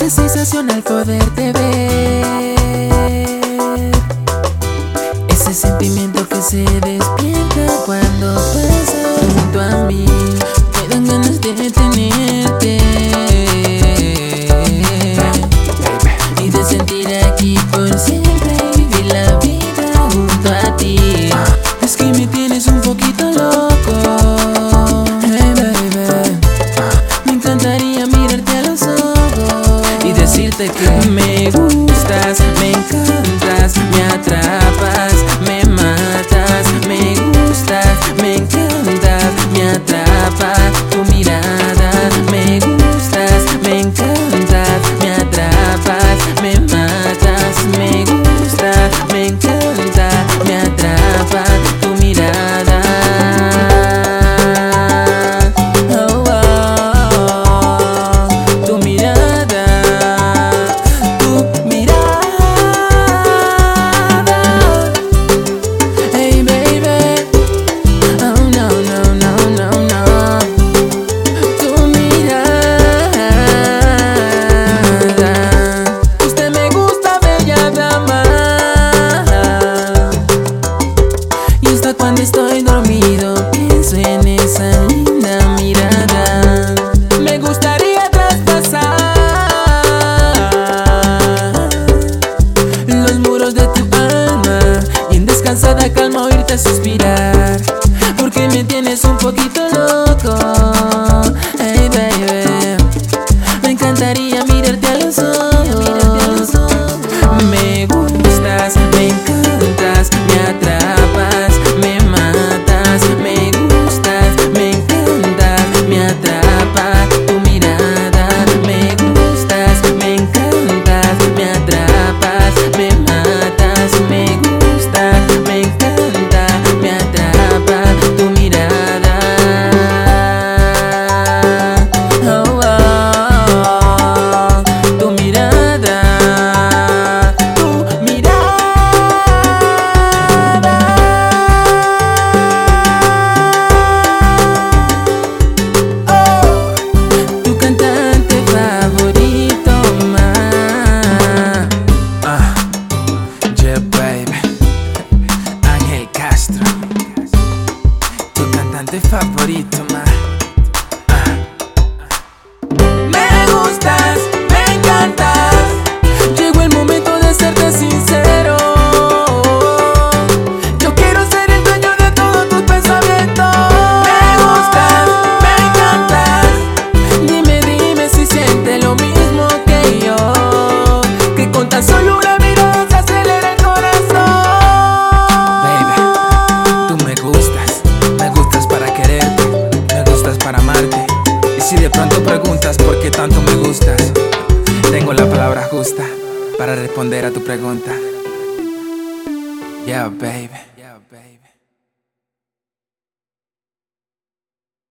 Es sensacional poderte ver. Me gustas, me encantas, me atrapas. deporte favorito Si de pronto preguntas por qué tanto me gustas, tengo la palabra justa para responder a tu pregunta. Yeah, baby.